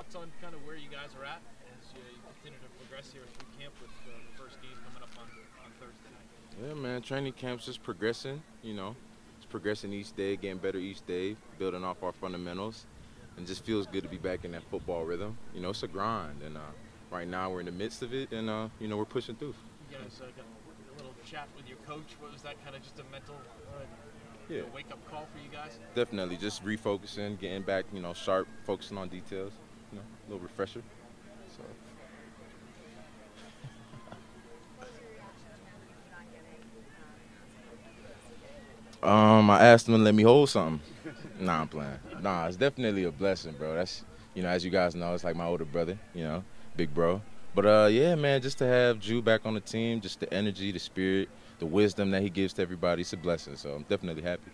thoughts on kind of where you guys are at as you continue to progress here through camp with the first game coming up on, on Thursday night? Yeah, man, training camp's just progressing, you know. It's progressing each day, getting better each day, building off our fundamentals. And just feels good to be back in that football rhythm. You know, it's a grind, and uh, right now we're in the midst of it, and, uh, you know, we're pushing through. You guys uh, got a little chat with your coach. What was that kind of just a mental uh, Yeah. you know, wake up call for you guys? Definitely just refocusing, getting back, you know, sharp, focusing on details, you know, a little refresher. So. Um, I asked him to let me hold something. nah, I'm playing. Nah, it's definitely a blessing, bro. That's you know, as you guys know, it's like my older brother, you know, big bro. But uh, yeah, man, just to have Drew back on the team, just the energy, the spirit, the wisdom that he gives to everybody, it's a blessing. So I'm definitely happy.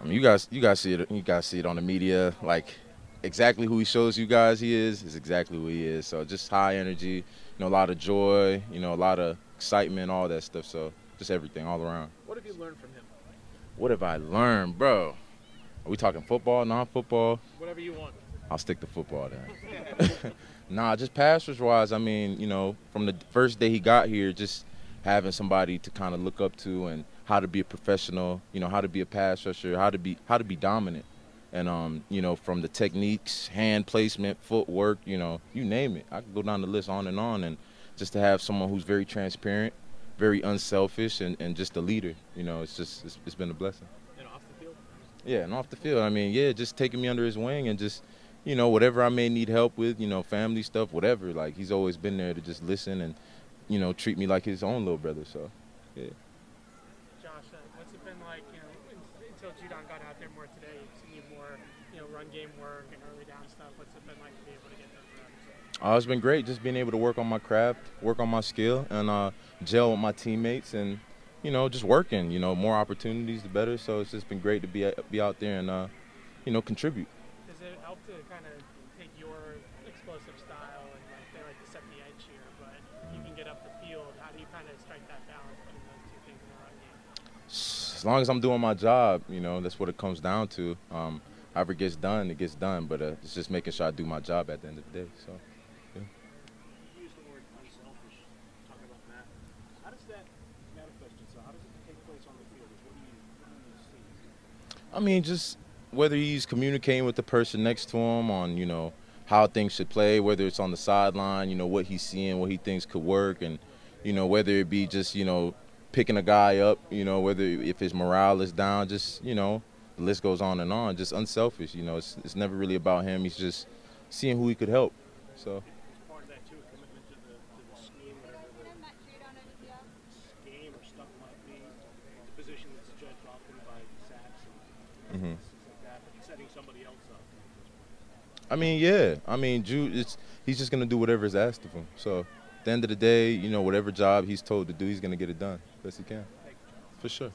I mean, you guys, you guys see it. You guys see it on the media. Like, exactly who he shows you guys he is is exactly who he is. So just high energy, you know, a lot of joy, you know, a lot of excitement, all that stuff. So just everything all around. What have you learned from him? What have I learned, bro? Are we talking football, non-football? Whatever you want. I'll stick to football then. nah, just passers wise, I mean, you know, from the first day he got here, just having somebody to kind of look up to and how to be a professional, you know, how to be a pass rusher, how to be how to be dominant. And um, you know, from the techniques, hand placement, footwork, you know, you name it. I could go down the list on and on and just to have someone who's very transparent, very unselfish and, and just a leader, you know, it's just it's, it's been a blessing. And off the field? Yeah, and off the field, I mean, yeah, just taking me under his wing and just, you know, whatever I may need help with, you know, family stuff, whatever. Like he's always been there to just listen and, you know, treat me like his own little brother. So, yeah. Josh, uh, what's it been like, you know, un- until Judon got out there more today, you more, you know, run game work and early down stuff. What's it been like to be able to get those reps? Uh, it's been great just being able to work on my craft, work on my skill, and uh, gel with my teammates, and you know, just working. You know, more opportunities, the better. So it's just been great to be be out there and uh, you know, contribute. Does it help to kind of take your explosive style and like they like to set the edge here, but you can get up the field? How do you kind of strike that balance putting those two things in the run game? As long as I'm doing my job, you know, that's what it comes down to. Um, however it gets done, it gets done. But uh, it's just making sure I do my job at the end of the day. So. You used the word unselfish, talking about Matt. How does that manifest itself? How does it take place on the field? What do you, what do you see? I mean, just whether he's communicating with the person next to him on, you know, how things should play, whether it's on the sideline, you know, what he's seeing, what he thinks could work, and, you know, whether it be just, you know, picking a guy up, you know, whether if his morale is down, just, you know, the list goes on and on, just unselfish, you know, it's, it's never really about him. He's just seeing who he could help. So, Is part of that too a commitment to the, to the scheme, whatever the game or stuff might be? The position that's judged often by sacks and Mhm. things like that, but setting somebody else up. I mean, yeah. I mean, Jude, it's, he's just going to do whatever is asked of him. So, at the end of the day, you know, whatever job he's told to do, he's going to get it done best he can. For sure.